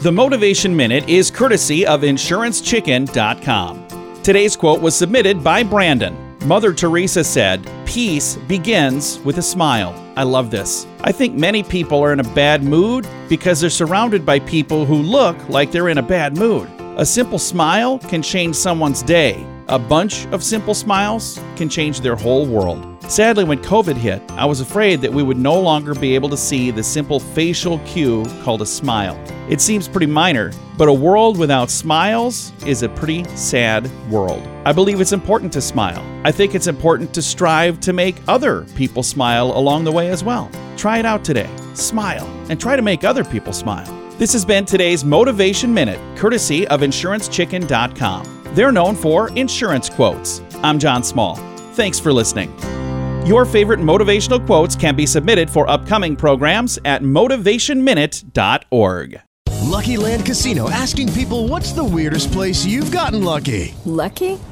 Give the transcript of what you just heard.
The Motivation Minute is courtesy of InsuranceChicken.com. Today's quote was submitted by Brandon. Mother Teresa said, Peace begins with a smile. I love this. I think many people are in a bad mood because they're surrounded by people who look like they're in a bad mood. A simple smile can change someone's day. A bunch of simple smiles can change their whole world. Sadly, when COVID hit, I was afraid that we would no longer be able to see the simple facial cue called a smile. It seems pretty minor, but a world without smiles is a pretty sad world. I believe it's important to smile. I think it's important to strive to make other people smile along the way as well. Try it out today. Smile and try to make other people smile. This has been today's Motivation Minute, courtesy of InsuranceChicken.com. They're known for insurance quotes. I'm John Small. Thanks for listening. Your favorite motivational quotes can be submitted for upcoming programs at motivationminute.org. Lucky Land Casino asking people what's the weirdest place you've gotten lucky? Lucky?